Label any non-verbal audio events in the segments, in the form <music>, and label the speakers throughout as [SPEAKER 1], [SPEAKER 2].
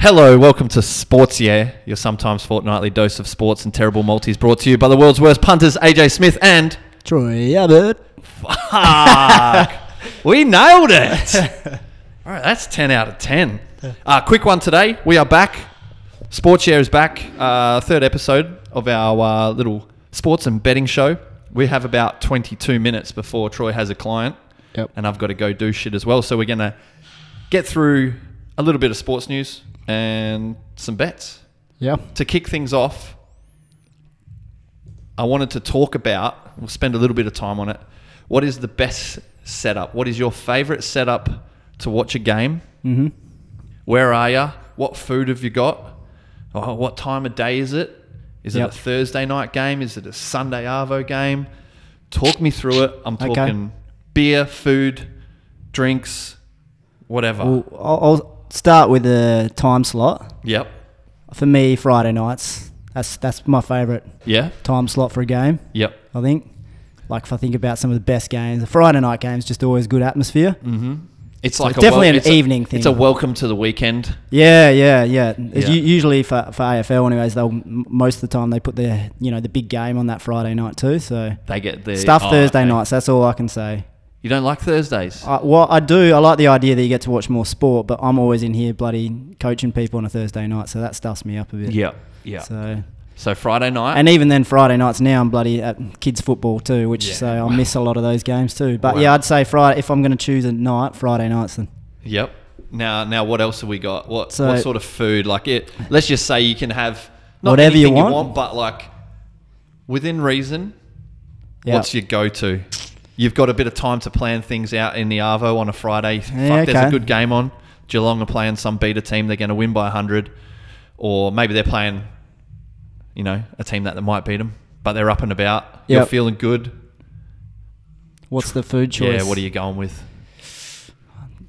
[SPEAKER 1] Hello, welcome to Sports Yeah, your sometimes fortnightly dose of sports and terrible multis brought to you by the world's worst punters, AJ Smith and.
[SPEAKER 2] Troy Abbott.
[SPEAKER 1] Fuck! <laughs> we nailed it! <laughs> All right, that's 10 out of 10. Uh, quick one today. We are back. Sports Yeah is back. Uh, third episode of our uh, little sports and betting show. We have about 22 minutes before Troy has a client.
[SPEAKER 2] Yep.
[SPEAKER 1] And I've got to go do shit as well. So we're going to get through a little bit of sports news and some bets.
[SPEAKER 2] Yeah.
[SPEAKER 1] To kick things off, I wanted to talk about, we'll spend a little bit of time on it. What is the best setup? What is your favorite setup to watch a game?
[SPEAKER 2] Mm-hmm.
[SPEAKER 1] Where are you? What food have you got? Oh, what time of day is it? Is it a Thursday night game? Is it a Sunday Arvo game? Talk me through it. I'm
[SPEAKER 2] Okay.
[SPEAKER 1] talking beer, food, drinks, whatever.
[SPEAKER 2] Well, I'll, I'll start with the time slot.
[SPEAKER 1] Yep.
[SPEAKER 2] For me, Friday nights. That's that's my favourite
[SPEAKER 1] Yeah.
[SPEAKER 2] time slot for a game.
[SPEAKER 1] Yep.
[SPEAKER 2] I think. Like if I think about some of the best games, the Friday night games just always good atmosphere.
[SPEAKER 1] Mm-hmm. It's
[SPEAKER 2] So
[SPEAKER 1] like
[SPEAKER 2] it's
[SPEAKER 1] a
[SPEAKER 2] definitely an
[SPEAKER 1] it's a-
[SPEAKER 2] evening thing.
[SPEAKER 1] It's a welcome to the weekend.
[SPEAKER 2] Yeah, yeah, yeah.
[SPEAKER 1] Yeah.
[SPEAKER 2] usually for, for AFL, anyways. They'll most of the time they put their you know the big game on that Friday night too. So
[SPEAKER 1] They get the
[SPEAKER 2] stuff
[SPEAKER 1] oh,
[SPEAKER 2] Thursday
[SPEAKER 1] okay.
[SPEAKER 2] nights. That's all I can say.
[SPEAKER 1] You don't like Thursdays?
[SPEAKER 2] I, well, I do. I like the idea that you get to watch more sport, but I'm always in here bloody coaching people on a Thursday night, so that stuffs me up a bit.
[SPEAKER 1] yeah. Yeah. So,
[SPEAKER 2] So
[SPEAKER 1] Friday night.
[SPEAKER 2] and even then, Friday nights now I'm bloody at kids football too, which
[SPEAKER 1] Yeah.
[SPEAKER 2] so uh, I miss a lot of those games too. But
[SPEAKER 1] Wow.
[SPEAKER 2] yeah, I'd say Friday if I'm going to choose a night, Friday nights then.
[SPEAKER 1] Yep. Now, now, what else have we got? What
[SPEAKER 2] So-
[SPEAKER 1] what sort of food? Like it. Let's just say you can have
[SPEAKER 2] Whatever you
[SPEAKER 1] anything
[SPEAKER 2] want.
[SPEAKER 1] but like within reason.
[SPEAKER 2] Yeah.
[SPEAKER 1] What's your go-to? You've got a bit of time to plan things out in the Arvo on a Friday. Fuck,
[SPEAKER 2] Yeah,
[SPEAKER 1] there's a good game on. Geelong are playing some beta team. They're going to win by hundred, or maybe they're playing, you know, a team that they might beat them, but they're up and about. You're feeling good.
[SPEAKER 2] What's the food choice?
[SPEAKER 1] Yeah. What are you going with?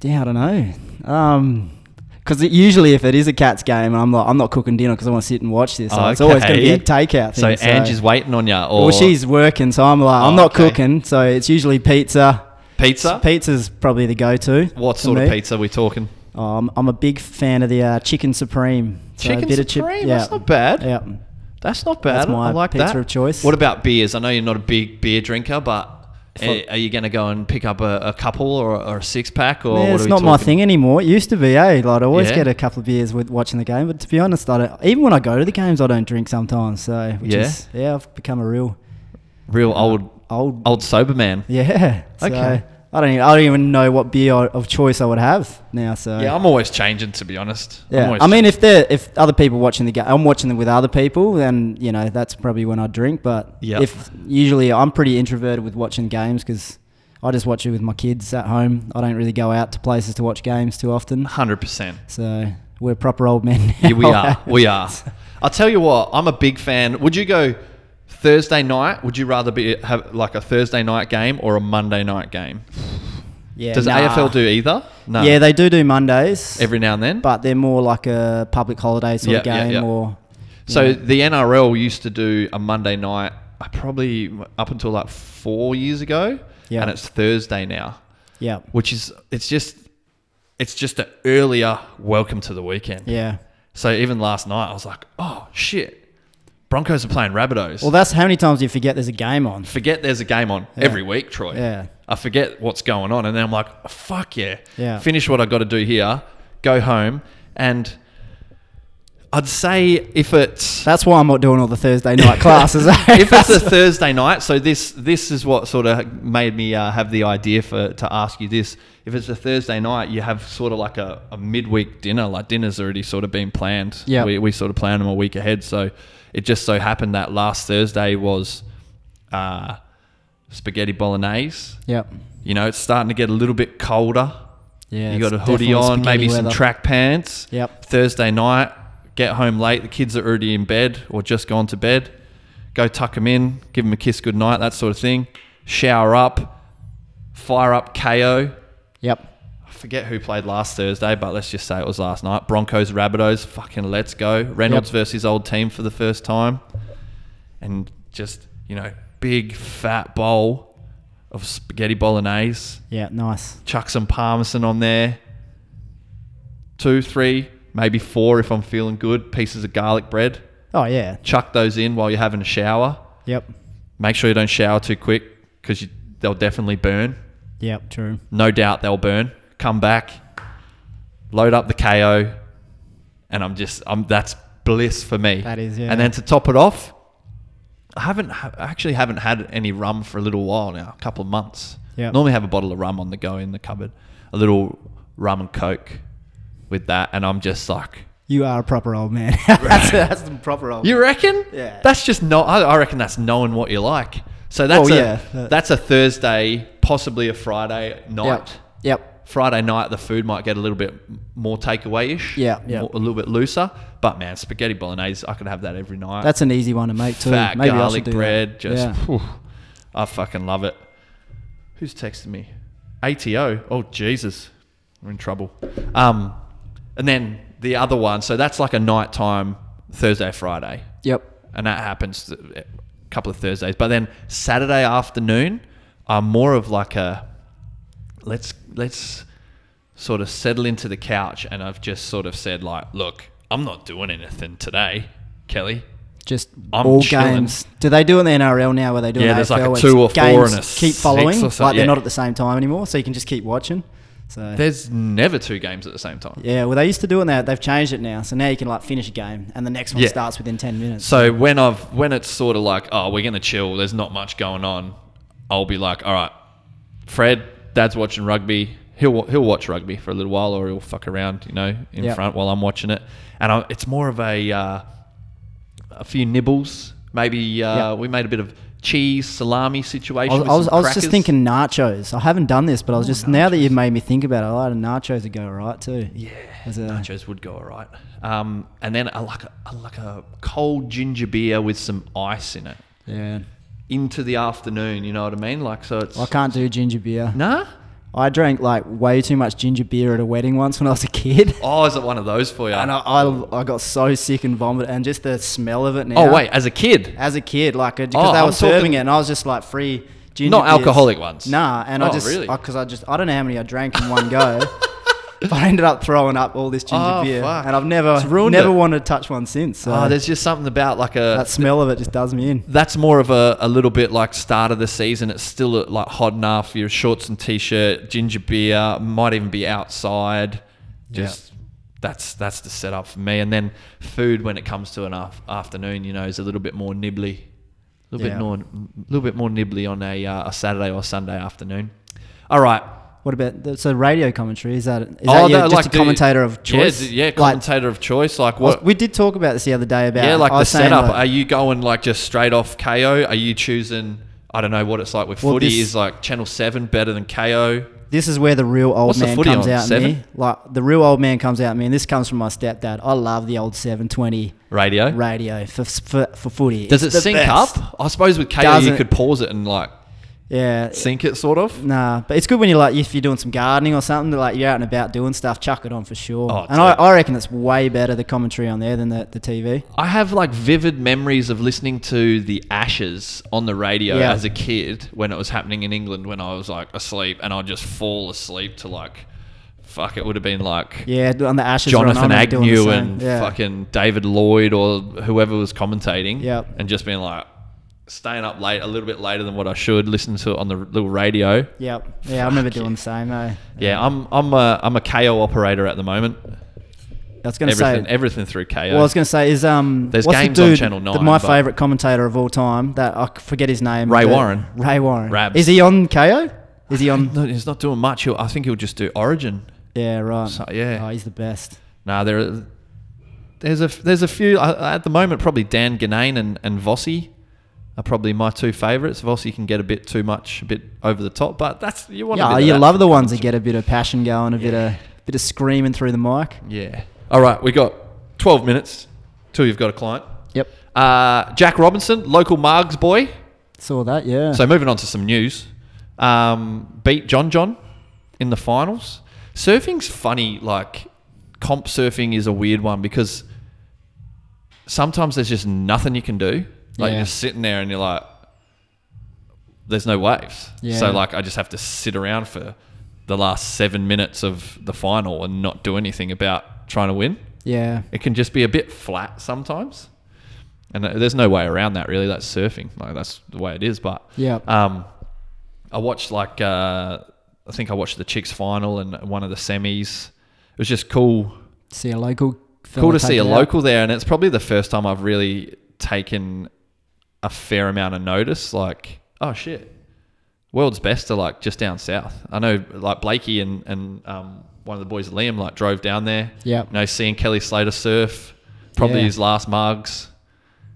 [SPEAKER 2] Yeah, I don't know. Um because usually if it is a Cats game, I'm not I'm not cooking dinner because I want to sit and watch this. So it's always going to be a takeout.
[SPEAKER 1] So
[SPEAKER 2] Thing,
[SPEAKER 1] Angie's waiting on you, or
[SPEAKER 2] well, she's working, so I'm like I'm not
[SPEAKER 1] okay.
[SPEAKER 2] cooking. So it's usually pizza.
[SPEAKER 1] pizza.
[SPEAKER 2] Pizza's probably the go-to.
[SPEAKER 1] What sort of pizza are we talking?
[SPEAKER 2] Oh, I'm, I'm a big fan of the uh, chicken supreme. So
[SPEAKER 1] Chicken
[SPEAKER 2] bit of chip-
[SPEAKER 1] supreme.
[SPEAKER 2] yeah.
[SPEAKER 1] That's not bad.
[SPEAKER 2] Yeah,
[SPEAKER 1] That's not bad.
[SPEAKER 2] That's my
[SPEAKER 1] I like
[SPEAKER 2] pizza
[SPEAKER 1] that.
[SPEAKER 2] of choice.
[SPEAKER 1] What about beers? I know you're not a big beer drinker, but are, are you going to go and pick up a, a couple or, or a six pack or?
[SPEAKER 2] Yeah, it's not my thing anymore. It used to be, eh? Like I always
[SPEAKER 1] Yeah.
[SPEAKER 2] get a couple of beers with watching the game, but to be honest, I don't. Even when I go to the games, I don't drink sometimes. So which
[SPEAKER 1] Yeah?
[SPEAKER 2] is, yeah, I've become a real
[SPEAKER 1] Real old
[SPEAKER 2] old.
[SPEAKER 1] old sober man.
[SPEAKER 2] Yeah. <laughs> So
[SPEAKER 1] Okay.
[SPEAKER 2] I don't. Even, I don't even know what beer of choice I would have now. So
[SPEAKER 1] Yeah, I'm always changing to be honest.
[SPEAKER 2] Yeah, I mean, if they're if other people watching the game, I'm watching them with other people, then you know that's probably when I drink. But
[SPEAKER 1] Yep.
[SPEAKER 2] if usually I'm pretty introverted with watching games because I just watch it with my kids at home. I don't really go out to places to watch games too often.
[SPEAKER 1] hundred percent.
[SPEAKER 2] So we're proper old men.
[SPEAKER 1] Yeah, we are. We <laughs> are. I'll tell you what. I'm a big fan. Would you go Thursday night? Would you rather be have like a Thursday night game or a Monday night game?
[SPEAKER 2] Yeah,
[SPEAKER 1] Does
[SPEAKER 2] nah.
[SPEAKER 1] AFL do either? No.
[SPEAKER 2] Yeah, they do do Mondays,
[SPEAKER 1] every now and then.
[SPEAKER 2] but they're more like a public holiday sort of
[SPEAKER 1] Yeah, yeah,
[SPEAKER 2] game or.
[SPEAKER 1] So
[SPEAKER 2] yeah.
[SPEAKER 1] the NRL used to do a Monday night, uh, probably up until like four years ago,
[SPEAKER 2] Yeah.
[SPEAKER 1] and it's Thursday now,
[SPEAKER 2] yeah,
[SPEAKER 1] which is it's just it's just an earlier welcome to the weekend.
[SPEAKER 2] yeah.
[SPEAKER 1] So even last night, I was like, oh shit, Broncos are playing Rabbitohs.
[SPEAKER 2] Well, that's how many times do you forget there's a game on?
[SPEAKER 1] forget there's a game on
[SPEAKER 2] Yeah.
[SPEAKER 1] every week, Troy.
[SPEAKER 2] Yeah.
[SPEAKER 1] I forget what's going on, and then I'm like, oh, fuck yeah,
[SPEAKER 2] Yeah.
[SPEAKER 1] Finish what I got to do here, go home, and I'd say if it's
[SPEAKER 2] That's why I'm not doing all the Thursday night <laughs> classes. eh?
[SPEAKER 1] if it's a Thursday night, so this this is what sort of made me uh, have the idea for to ask you this. If it's a Thursday night, you have sort of like a, a midweek dinner. Like dinner's already sort of been planned.
[SPEAKER 2] Yeah.
[SPEAKER 1] we, we sort of plan them a week ahead. So it just so happened that last Thursday was uh, spaghetti bolognese.
[SPEAKER 2] Yep.
[SPEAKER 1] You know, it's starting to get a little bit colder.
[SPEAKER 2] Yeah.
[SPEAKER 1] you got a hoodie on, maybe
[SPEAKER 2] spaghetti
[SPEAKER 1] some track pants.
[SPEAKER 2] Yep.
[SPEAKER 1] Thursday night, get home late. The kids are already in bed or just gone to bed. Go tuck them in, give them a kiss goodnight, that sort of thing. Shower up, fire up Kayo.
[SPEAKER 2] Yep.
[SPEAKER 1] I forget who played last Thursday, but let's just say it was last night. Broncos, Rabbitohs, fucking let's go. Reynolds
[SPEAKER 2] Yep.
[SPEAKER 1] versus old team for the first time. And just, you know, big fat bowl of spaghetti bolognese
[SPEAKER 2] Yeah. Nice.
[SPEAKER 1] chuck some parmesan on there. Two, three, maybe four if I'm feeling good. Pieces of garlic bread.
[SPEAKER 2] Oh yeah.
[SPEAKER 1] Chuck those in while you're having a shower.
[SPEAKER 2] Yep.
[SPEAKER 1] Make sure you don't shower too quick because they'll definitely burn.
[SPEAKER 2] Yep. True.
[SPEAKER 1] No doubt they'll burn. Come back, load up the Kayo, and I'm just I'm that's bliss for me.
[SPEAKER 2] That is, yeah.
[SPEAKER 1] And then to top it off, I haven't I actually haven't had any rum for a little while now, a couple of months.
[SPEAKER 2] Yep.
[SPEAKER 1] Normally have a bottle of rum on the go in the cupboard, a little rum and coke with that, and I'm just like.
[SPEAKER 2] You are a proper old man. <laughs> <laughs> that's, that's the proper old.
[SPEAKER 1] You reckon?
[SPEAKER 2] Yeah.
[SPEAKER 1] That's just no. I, I reckon that's knowing what you like. So that's
[SPEAKER 2] Well,
[SPEAKER 1] a
[SPEAKER 2] yeah,
[SPEAKER 1] that's a Thursday, possibly a Friday night.
[SPEAKER 2] Yep. Yep.
[SPEAKER 1] Friday night, the food might get a little bit more takeaway ish.
[SPEAKER 2] Yeah, yeah.
[SPEAKER 1] A little bit looser. But man, spaghetti bolognese, I could have that every night.
[SPEAKER 2] That's an easy one to make too.
[SPEAKER 1] fat
[SPEAKER 2] Maybe
[SPEAKER 1] garlic
[SPEAKER 2] do that.
[SPEAKER 1] bread. Just,
[SPEAKER 2] yeah.
[SPEAKER 1] whew, I fucking love it. Who's texting me? ATO. Oh Jesus, we're in trouble. Um, and then the other one. So that's like a nighttime Thursday, Friday
[SPEAKER 2] Yep.
[SPEAKER 1] and that happens a eh, couple of Thursdays. But then Saturday afternoon, I'm more of like a let's let's sort of settle into the couch, and I've just sort of said like, look, I'm not doing anything today, Kelly.
[SPEAKER 2] Just
[SPEAKER 1] I'm
[SPEAKER 2] all
[SPEAKER 1] chilling.
[SPEAKER 2] games. Do they do in the NRL now where they do
[SPEAKER 1] Yeah, there's
[SPEAKER 2] AFL
[SPEAKER 1] like a two or four
[SPEAKER 2] games
[SPEAKER 1] and a
[SPEAKER 2] keep following,
[SPEAKER 1] or
[SPEAKER 2] like
[SPEAKER 1] something,
[SPEAKER 2] they're not at the same time anymore, so you can just keep watching. So
[SPEAKER 1] There's never two games at the same time.
[SPEAKER 2] yeah, well they used to do it now. They've changed it now, so now you can like finish a game and the next one
[SPEAKER 1] Yeah.
[SPEAKER 2] starts within ten minutes.
[SPEAKER 1] So when I've when it's sort of like, oh, we're gonna chill. There's not much going on. I'll be like, all right, Fred, Dad's watching rugby. He'll he'll watch rugby for a little while, or he'll fuck around, you know, in
[SPEAKER 2] Yep.
[SPEAKER 1] front while I'm watching it. And I, it's more of a uh, a few nibbles. Maybe uh,
[SPEAKER 2] Yep.
[SPEAKER 1] we made a bit of cheese salami
[SPEAKER 2] I
[SPEAKER 1] situation.
[SPEAKER 2] was,
[SPEAKER 1] with
[SPEAKER 2] I was, I was just thinking nachos. I haven't done this, but I was
[SPEAKER 1] Oh,
[SPEAKER 2] just now that you've made me think about it, I like nachos would go alright too.
[SPEAKER 1] Yeah,
[SPEAKER 2] As a-
[SPEAKER 1] nachos would go all right. Um, and then I like a, I like a cold ginger beer with some ice in it
[SPEAKER 2] Yeah,
[SPEAKER 1] into the afternoon. You know what I mean? Like so, it's
[SPEAKER 2] I can't do ginger beer.
[SPEAKER 1] Nah.
[SPEAKER 2] I drank like way too much ginger beer at a wedding once when I was a kid. <laughs>
[SPEAKER 1] Oh, is it one of those for you?
[SPEAKER 2] And I, I, I got so sick and vomited, and just the smell of it now.
[SPEAKER 1] oh wait, as a kid.
[SPEAKER 2] as a kid, like uh, because
[SPEAKER 1] Oh,
[SPEAKER 2] they
[SPEAKER 1] I'm
[SPEAKER 2] were serving it, and I was just like free ginger.
[SPEAKER 1] Not
[SPEAKER 2] beers.
[SPEAKER 1] alcoholic ones?
[SPEAKER 2] Nah, and I
[SPEAKER 1] Oh,
[SPEAKER 2] just
[SPEAKER 1] really?
[SPEAKER 2] Uh, because I just I don't know how many I drank in one go, <laughs> but I ended up throwing up all this ginger
[SPEAKER 1] Oh,
[SPEAKER 2] beer,
[SPEAKER 1] fuck.
[SPEAKER 2] and I've never never
[SPEAKER 1] it.
[SPEAKER 2] wanted to touch one since. So
[SPEAKER 1] Oh, there's just something about like a
[SPEAKER 2] that smell of it just does me in.
[SPEAKER 1] that's more of a, a little bit like start of the season. It's still uh, like hot enough. Your shorts and t-shirt, ginger beer, might even be outside. Just that's that's the setup for me. And then food when it comes to an af- afternoon, you know, is a little bit more nibbly, a little
[SPEAKER 2] Yeah.
[SPEAKER 1] bit more, little bit more nibbly on a uh, a Saturday or Sunday afternoon. All right.
[SPEAKER 2] What about the, so radio commentary? Is that is
[SPEAKER 1] Oh,
[SPEAKER 2] that your,
[SPEAKER 1] that-
[SPEAKER 2] just
[SPEAKER 1] like
[SPEAKER 2] a
[SPEAKER 1] the-
[SPEAKER 2] commentator of choice?
[SPEAKER 1] Yeah, yeah,
[SPEAKER 2] Like,
[SPEAKER 1] commentator of choice. Like
[SPEAKER 2] I was-
[SPEAKER 1] what?
[SPEAKER 2] we did talk about this the other day about
[SPEAKER 1] Yeah, like
[SPEAKER 2] I
[SPEAKER 1] the setup.
[SPEAKER 2] like-
[SPEAKER 1] Are you going like just straight off Kayo? Are you choosing? I don't know what it's like with
[SPEAKER 2] Well,
[SPEAKER 1] footy.
[SPEAKER 2] this-
[SPEAKER 1] is like Channel Seven better than Kayo?
[SPEAKER 2] This is where the real old
[SPEAKER 1] What's
[SPEAKER 2] man comes
[SPEAKER 1] on?
[SPEAKER 2] out
[SPEAKER 1] Seven?
[SPEAKER 2] me. Like the real old man comes out me, and this comes from my stepdad. I love the old 720
[SPEAKER 1] Radio.
[SPEAKER 2] radio for for, for footy.
[SPEAKER 1] Does it
[SPEAKER 2] It's the
[SPEAKER 1] sync
[SPEAKER 2] best.
[SPEAKER 1] up? I suppose with Kayo
[SPEAKER 2] Doesn't-
[SPEAKER 1] you could pause it and like
[SPEAKER 2] Yeah.
[SPEAKER 1] sync it, sort of.
[SPEAKER 2] Nah, but it's good when you're like if you're doing some gardening or something, like you're out and about doing stuff, chuck it on for sure.
[SPEAKER 1] Oh,
[SPEAKER 2] and I. I reckon it's way better the commentary on there than the, the TV.
[SPEAKER 1] I have like vivid memories of listening to the Ashes on the radio
[SPEAKER 2] Yeah.
[SPEAKER 1] as a kid when it was happening in England when I was like asleep and I'd just fall asleep to like, fuck, it would have been like
[SPEAKER 2] Yeah, on the Ashes.
[SPEAKER 1] Jonathan Agnew and
[SPEAKER 2] yeah.
[SPEAKER 1] fucking David Lloyd or whoever was commentating.
[SPEAKER 2] Yep.
[SPEAKER 1] And just being like, staying up late, a little bit later than what I should, listening to it on the little radio.
[SPEAKER 2] Yep. Yeah, I remember
[SPEAKER 1] Fuck
[SPEAKER 2] doing the same though.
[SPEAKER 1] Yeah, I'm I'm a I'm a Kayo operator at the moment.
[SPEAKER 2] I was gonna
[SPEAKER 1] Everything
[SPEAKER 2] say.
[SPEAKER 1] everything through Kayo.
[SPEAKER 2] Well, I was going to say is um.
[SPEAKER 1] There's
[SPEAKER 2] what's
[SPEAKER 1] games
[SPEAKER 2] the
[SPEAKER 1] on
[SPEAKER 2] dude,
[SPEAKER 1] Channel
[SPEAKER 2] the- my favorite commentator of all time. That I forget his name.
[SPEAKER 1] Ray Warren.
[SPEAKER 2] Ray Warren.
[SPEAKER 1] Rabs.
[SPEAKER 2] Is he on Kayo? Is he on? <laughs>
[SPEAKER 1] no, he's not doing much. He'll, I think he'll just do Origin.
[SPEAKER 2] yeah, right.
[SPEAKER 1] So, yeah.
[SPEAKER 2] Oh, he's the best.
[SPEAKER 1] Nah, there are, there's a there's a few uh, at the moment. Probably Dan Ginnane and and Vossi are probably my two favourites. Vossi can get a bit too much, a bit over the top, but that's you want.
[SPEAKER 2] Yeah, you love the ones that get a bit of passion going, a bit of bit of screaming through the mic.
[SPEAKER 1] Yeah. All right, we got 12 minutes till you've got a client.
[SPEAKER 2] Yep.
[SPEAKER 1] Uh, Jack Robinson, local Margs boy.
[SPEAKER 2] Saw that. Yeah.
[SPEAKER 1] So moving on to some news. Um, beat John John in the finals. Surfing's funny. Like comp surfing is a weird one because sometimes there's just nothing you can do. Like
[SPEAKER 2] Yeah.
[SPEAKER 1] you're just sitting there and you're like, there's no waves.
[SPEAKER 2] Yeah.
[SPEAKER 1] So like I just have to sit around for the last seven minutes of the final and not do anything about trying to win.
[SPEAKER 2] Yeah.
[SPEAKER 1] It can just be a bit flat sometimes, and uh, there's no way around that. Really, that's surfing. Like that's the way it is. But
[SPEAKER 2] Yeah.
[SPEAKER 1] um, I watched like uh, I think I watched the chicks final and one of the semis. It was just cool,
[SPEAKER 2] see a local.
[SPEAKER 1] cool to see a local there, and it's probably the first time I've really taken a fair amount of notice. Like, oh shit, world's best are like just down south. I know like Blakey and and um, one of the boys, Liam, like drove down there.
[SPEAKER 2] Yeah,
[SPEAKER 1] You know, seeing Kelly Slater surf, probably
[SPEAKER 2] Yeah.
[SPEAKER 1] his last Margs,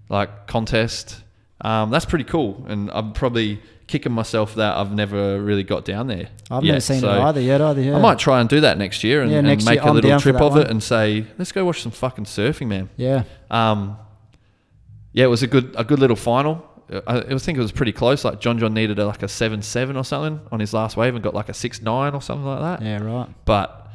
[SPEAKER 1] like contest. Um, that's pretty cool, and I'm probably kicking myself that I've never really got down there.
[SPEAKER 2] I've
[SPEAKER 1] yet,
[SPEAKER 2] never seen
[SPEAKER 1] so
[SPEAKER 2] it either yet. Either. Yeah.
[SPEAKER 1] I might try and do that next year and,
[SPEAKER 2] Yeah,
[SPEAKER 1] and make
[SPEAKER 2] year.
[SPEAKER 1] a little trip of
[SPEAKER 2] one.
[SPEAKER 1] it and say, let's go watch some fucking surfing, man.
[SPEAKER 2] Yeah.
[SPEAKER 1] Um, yeah, it was a good a good little final. I, I think it was pretty close. Like John John needed a, like a seven seven or something on his last wave and got like a six nine or something like that.
[SPEAKER 2] Yeah. Right.
[SPEAKER 1] But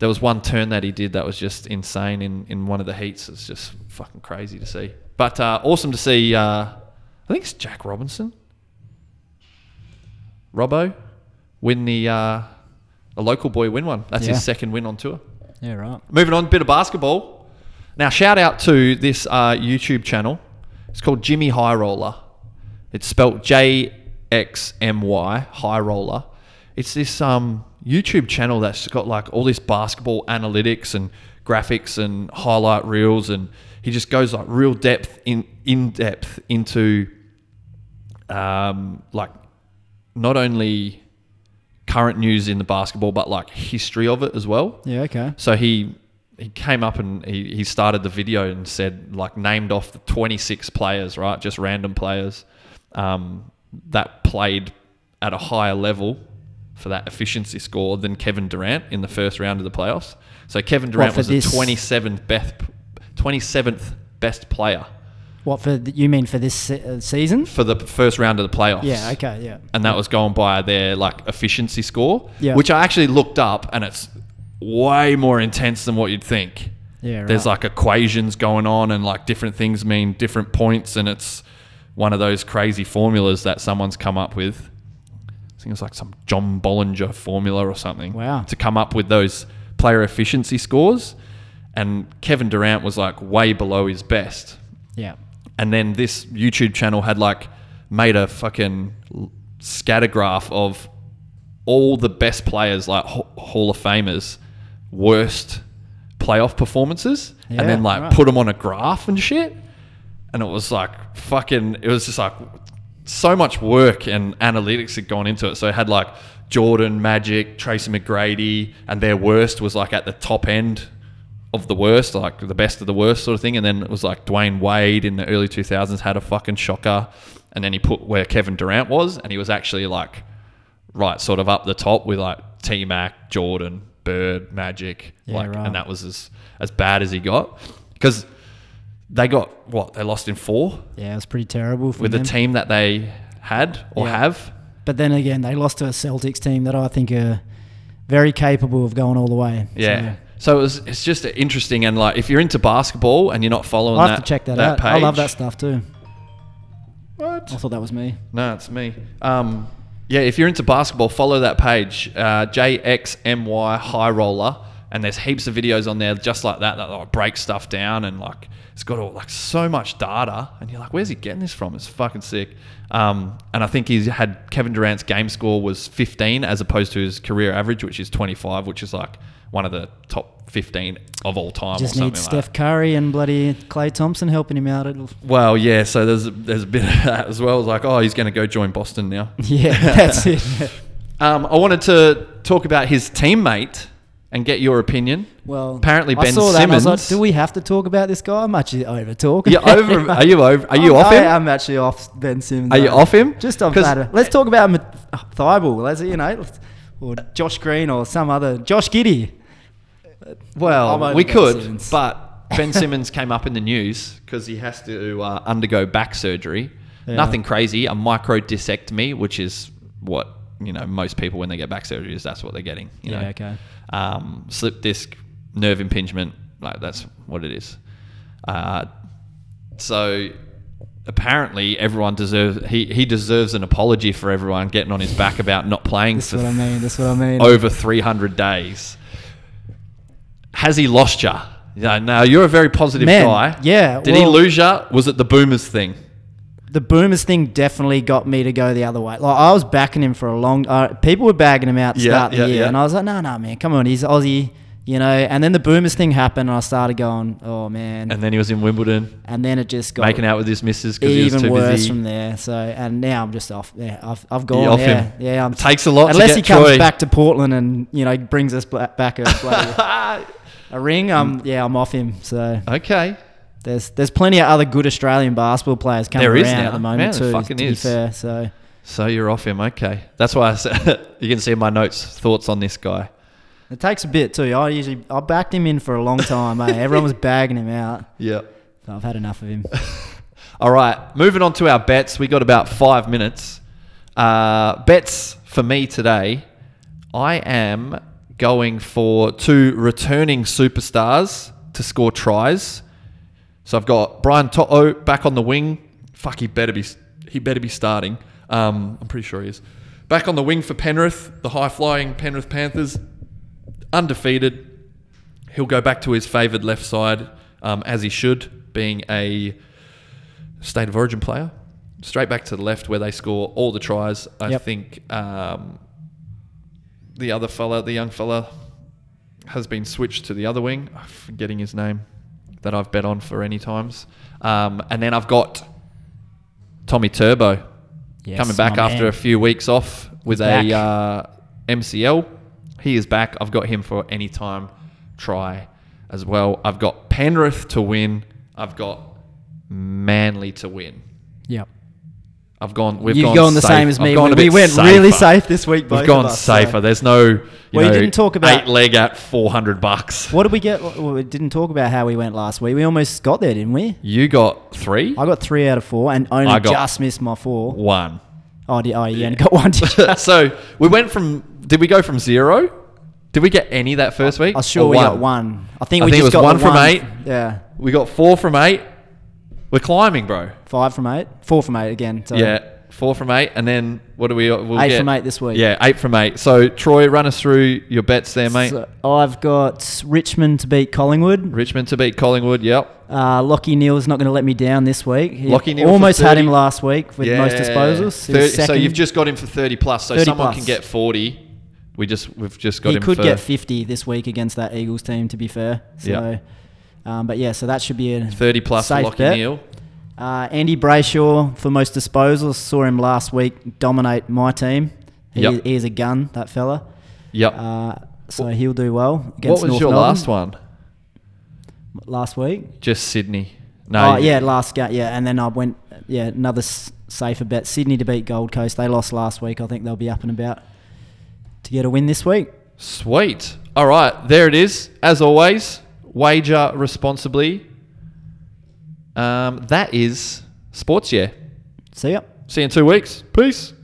[SPEAKER 1] there was one turn that he did that was just insane in, in one of the heats. It's just fucking crazy to see. But uh, awesome to see. Uh, I think it's Jack Robinson, Robbo, win the uh, a local boy win one. That's
[SPEAKER 2] Yeah.
[SPEAKER 1] his second win on tour.
[SPEAKER 2] Yeah. Right.
[SPEAKER 1] Moving on, bit of basketball. Now, shout out to this uh, YouTube channel. It's called Jimmy High Roller. It's spelt J X M Y High Roller. It's this um, YouTube channel that's got like all this basketball analytics and graphics and highlight reels, and he just goes like real depth in in depth into um, like not only current news in the basketball, but like history of it as well.
[SPEAKER 2] Yeah. Okay.
[SPEAKER 1] So he he came up and he, he started the video and said like named off the 26 players, right? Just random players um, that played at a higher level for that efficiency score than Kevin Durant in the first round of the playoffs. So Kevin Durant was the 27th best 27th best player
[SPEAKER 2] What for? th- You mean for this uh, season?
[SPEAKER 1] for the first round of the playoffs.
[SPEAKER 2] Yeah. Okay. Yeah.
[SPEAKER 1] and that was going by their like efficiency score,
[SPEAKER 2] Yeah.
[SPEAKER 1] which I actually looked up, and it's way more intense than what you'd think.
[SPEAKER 2] Yeah. Right.
[SPEAKER 1] There's like equations going on, and like different things mean different points, and it's one of those crazy formulas that someone's come up with. I think it's like some John Hollinger formula or something.
[SPEAKER 2] Wow.
[SPEAKER 1] To come up with those player efficiency scores, and Kevin Durant was like way below his best
[SPEAKER 2] Yeah.
[SPEAKER 1] and then this YouTube channel had like made a fucking l- scatter graph of all the best players, like Hall of Famers, worst playoff performances,
[SPEAKER 2] Yeah,
[SPEAKER 1] and then like
[SPEAKER 2] right.
[SPEAKER 1] put them on a graph and shit. And it was like fucking. It was just like so much work and analytics had gone into it. So it had like Jordan, Magic, Tracy McGrady, and their worst was like at the top end of the worst, like the best of the worst sort of thing. And then it was like Dwyane Wade in the early 2000s had a fucking shocker. And then he put where Kevin Durant was, and he was actually like right sort of up the top with like T Mac, Jordan, Bird, Magic.
[SPEAKER 2] Yeah,
[SPEAKER 1] like,
[SPEAKER 2] right.
[SPEAKER 1] And that was as, as bad as he got. Because they got what? They lost in four
[SPEAKER 2] Yeah. It was pretty terrible for
[SPEAKER 1] with
[SPEAKER 2] them.
[SPEAKER 1] the team that they had or
[SPEAKER 2] Yeah.
[SPEAKER 1] have.
[SPEAKER 2] But then again, they lost to a Celtics team that I think are very capable of going all the way.
[SPEAKER 1] Yeah.
[SPEAKER 2] So
[SPEAKER 1] So it was, it's just interesting, and like if you're into basketball and you're not following
[SPEAKER 2] I'll have
[SPEAKER 1] that,
[SPEAKER 2] to check that, out. I love that stuff too.
[SPEAKER 1] What?
[SPEAKER 2] I thought that was me.
[SPEAKER 1] No, it's me. Um, yeah, if you're into basketball, follow that page, uh, JXMY High Roller, and there's heaps of videos on there just like that that like break stuff down and like it's got all, like so much data, and you're like, where's he getting this from? It's fucking sick. Um, and I think he's had Kevin Durant's game score was 15 as opposed to his career average, which is 25, which is like one of the top 15 of all time.
[SPEAKER 2] Just
[SPEAKER 1] or something
[SPEAKER 2] need
[SPEAKER 1] like
[SPEAKER 2] Steph. Curry and bloody Klay Thompson helping him out. It'll,
[SPEAKER 1] Well, yeah. So there's there's a bit of <laughs> that as well. It's like, oh, he's going to go join Boston now. <laughs>
[SPEAKER 2] yeah, that's it. <laughs>
[SPEAKER 1] Um, I wanted to talk about his teammate and get your opinion.
[SPEAKER 2] Well,
[SPEAKER 1] Apparently
[SPEAKER 2] I
[SPEAKER 1] Ben
[SPEAKER 2] saw that and I was like,
[SPEAKER 1] Simmons-
[SPEAKER 2] do we have to talk about this guy? I'm actually over talking.
[SPEAKER 1] You over? Are you over? Are you <laughs>
[SPEAKER 2] I'm-
[SPEAKER 1] off him?
[SPEAKER 2] I am actually off Ben Simmons.
[SPEAKER 1] Are you off him?
[SPEAKER 2] Just on
[SPEAKER 1] 'Cause-
[SPEAKER 2] that. Let's talk about uh, Thybulle. Let's you know, or Josh Green or some other Josh Giddey.
[SPEAKER 1] Well, we
[SPEAKER 2] Ben
[SPEAKER 1] could,
[SPEAKER 2] Simmons.
[SPEAKER 1] but Ben <laughs> Simmons came up in the news because he has to uh, undergo back surgery.
[SPEAKER 2] Yeah.
[SPEAKER 1] Nothing crazy, a micro microdiscectomy, which is what you know most people when they get back surgery is that's what they're getting. You
[SPEAKER 2] Yeah,
[SPEAKER 1] know?
[SPEAKER 2] okay.
[SPEAKER 1] Um, slip disc, nerve impingement, like that's what it is. Uh, so apparently everyone deserves he, he deserves an apology for everyone getting on his back about not playing
[SPEAKER 2] That's
[SPEAKER 1] for
[SPEAKER 2] what I mean. That's what I mean.
[SPEAKER 1] over 300 days. Has he lost you? Yeah, no, you're a very positive
[SPEAKER 2] Man,
[SPEAKER 1] guy.
[SPEAKER 2] yeah,
[SPEAKER 1] Did he
[SPEAKER 2] well-
[SPEAKER 1] lose you? Was it the Boomers thing?
[SPEAKER 2] The Boomers thing definitely got me to go the other way. Like I was backing him for a long. Uh, people were bagging him out to
[SPEAKER 1] Yeah,
[SPEAKER 2] start the
[SPEAKER 1] yeah,
[SPEAKER 2] year,
[SPEAKER 1] yeah.
[SPEAKER 2] and I was like, no, no, man, come on, he's Aussie, you know. And then the Boomers thing happened, and I started going, oh man.
[SPEAKER 1] And then he was in Wimbledon
[SPEAKER 2] And then it just got
[SPEAKER 1] making out with his missus because he was
[SPEAKER 2] even
[SPEAKER 1] too
[SPEAKER 2] worse
[SPEAKER 1] busy.
[SPEAKER 2] from there. So and now I'm just off. Yeah, I've I've gone.
[SPEAKER 1] off
[SPEAKER 2] yeah,
[SPEAKER 1] him.
[SPEAKER 2] yeah. I'm,
[SPEAKER 1] It takes a lot to
[SPEAKER 2] unless he comes
[SPEAKER 1] Troy.
[SPEAKER 2] back to Portland and you know brings us back a <laughs> a ring. Um, yeah, I'm off him. So
[SPEAKER 1] okay.
[SPEAKER 2] There's there's plenty of other good Australian basketball players coming
[SPEAKER 1] There
[SPEAKER 2] around
[SPEAKER 1] now.
[SPEAKER 2] at the moment
[SPEAKER 1] Man,
[SPEAKER 2] too.
[SPEAKER 1] fucking
[SPEAKER 2] to
[SPEAKER 1] is.
[SPEAKER 2] be fair, so
[SPEAKER 1] So you're off him. Okay. That's why I said <laughs> you can see in my notes thoughts on this guy.
[SPEAKER 2] it takes a bit too. I usually I backed him in for a long time. eh? <laughs> Everyone was bagging him out.
[SPEAKER 1] Yeah.
[SPEAKER 2] So I've had enough of him. <laughs>
[SPEAKER 1] All right, moving on to our bets. We got about five minutes. Uh, bets for me today. I am going for two returning superstars to score tries. So I've got Brian To'o back on the wing. Fuck, he better be. He better be starting. Um, I'm pretty sure he is. Back on the wing for Penrith, the high flying Penrith Panthers, undefeated. He'll go back to his favoured left side, um, as he should, being a state of origin player. Straight back to the left where they score all the tries. I
[SPEAKER 2] Yep.
[SPEAKER 1] think um, the other fella, the young fella, has been switched to the other wing. I'm forgetting his name that I've bet on for any times. Um, and then I've got Tommy Turbo
[SPEAKER 2] Yes,
[SPEAKER 1] coming back after
[SPEAKER 2] man.
[SPEAKER 1] a few weeks off with
[SPEAKER 2] He's
[SPEAKER 1] a uh, MCL. He is back. I've got him for any time try as well. I've got Penrith to win. I've got Manly to win.
[SPEAKER 2] Yep.
[SPEAKER 1] I've gone. We've
[SPEAKER 2] You've
[SPEAKER 1] gone
[SPEAKER 2] gone the
[SPEAKER 1] safe.
[SPEAKER 2] same as me.
[SPEAKER 1] gone
[SPEAKER 2] We,
[SPEAKER 1] a
[SPEAKER 2] we
[SPEAKER 1] bit
[SPEAKER 2] went really safe this week. both
[SPEAKER 1] We've gone
[SPEAKER 2] us, so-
[SPEAKER 1] safer. There's no. You
[SPEAKER 2] Well,
[SPEAKER 1] know,
[SPEAKER 2] didn't talk about-
[SPEAKER 1] eight leg at four hundred bucks.
[SPEAKER 2] What did we get? Well, we didn't talk about how we went last week. We almost got there, didn't we?
[SPEAKER 1] You got three.
[SPEAKER 2] I got three out of four and only just missed my four.
[SPEAKER 1] one.
[SPEAKER 2] Oh, did, oh you only got one. <laughs>
[SPEAKER 1] So we went from. Did we go from zero? Did we get any that first week?
[SPEAKER 2] I'm sure we got one. I think
[SPEAKER 1] I
[SPEAKER 2] we
[SPEAKER 1] think it
[SPEAKER 2] just
[SPEAKER 1] was
[SPEAKER 2] got
[SPEAKER 1] one from eight.
[SPEAKER 2] Yeah,
[SPEAKER 1] We got four from eight. We're climbing, bro.
[SPEAKER 2] five from eight, four from eight again. So
[SPEAKER 1] Yeah, four from eight, and then what do we? We'll
[SPEAKER 2] Eight
[SPEAKER 1] get-
[SPEAKER 2] from eight this week.
[SPEAKER 1] Yeah, eight from eight. So Troy, run us through your bets there, mate.
[SPEAKER 2] So I've got Richmond to beat Collingwood.
[SPEAKER 1] Richmond to beat Collingwood. Yep.
[SPEAKER 2] Uh, Lachie Neale's not going to let me down this week. He
[SPEAKER 1] Lachie Neale for
[SPEAKER 2] almost had him last week with most disposals.
[SPEAKER 1] 30 so you've just got him for thirty plus. So
[SPEAKER 2] 30
[SPEAKER 1] someone
[SPEAKER 2] plus.
[SPEAKER 1] can get forty. We just we've just got
[SPEAKER 2] he
[SPEAKER 1] him
[SPEAKER 2] could get 50 this week against that Eagles team. To be fair, so.
[SPEAKER 1] Yeah.
[SPEAKER 2] Um, but yeah, so that should be a
[SPEAKER 1] thirty plus for
[SPEAKER 2] safe
[SPEAKER 1] Lachie
[SPEAKER 2] bet.
[SPEAKER 1] Neale.
[SPEAKER 2] Uh, Andy Brayshaw for most disposals. Saw him last week dominate my team. He,
[SPEAKER 1] Yep.
[SPEAKER 2] he is a gun, that fella.
[SPEAKER 1] Yep.
[SPEAKER 2] Uh, so he'll do well Against what
[SPEAKER 1] was
[SPEAKER 2] North
[SPEAKER 1] your
[SPEAKER 2] Melbourne.
[SPEAKER 1] last one?
[SPEAKER 2] Last week?
[SPEAKER 1] Just Sydney. No.
[SPEAKER 2] oh, yeah, last game. Yeah, and then I went, yeah, another s- safer bet. Sydney to beat Gold Coast. They lost last week. I think they'll be up and about to get a win this week.
[SPEAKER 1] Sweet. All right, there it is. As always, wager responsibly. Um, that is sports. Yeah.
[SPEAKER 2] See ya.
[SPEAKER 1] See you in two weeks. Peace.